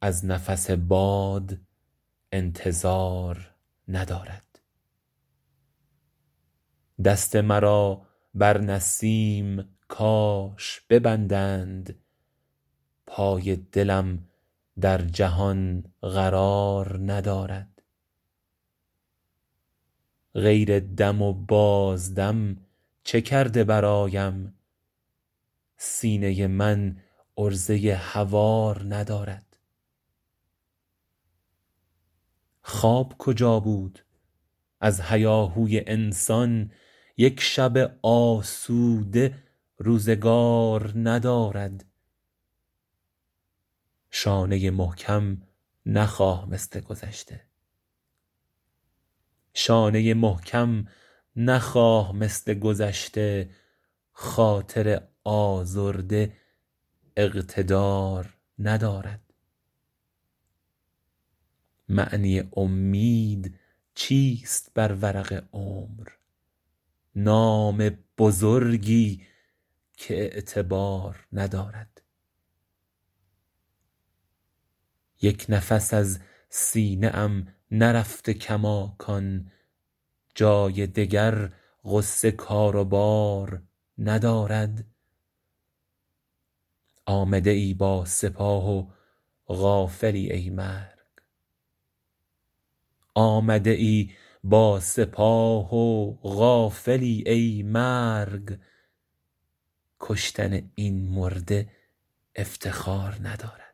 از نفس باد انتظار ندارد. دست مرا بر نسیم کاش ببندند پای دلم در جهان قرار ندارد. غیر دم و بازدم چه کرده برایم؟ سینه من عرضه هوار ندارد. خواب کجا بود؟ از هیاهوی انسان یک شب آسوده روزگار ندارد. شانه محکم نخواه مثل گذشته. خاطر آزرده اقتدار ندارد. معنی امید چیست بر ورق عمر؟ نام بزرگی که اعتبار ندارد. یک نفس از سینه ام نرفته کماکان جای دگر غصه کار و بار ندارد. آمده ای با سپاه و غافلی ای مرگ. کشتن این مرده افتخار ندارد.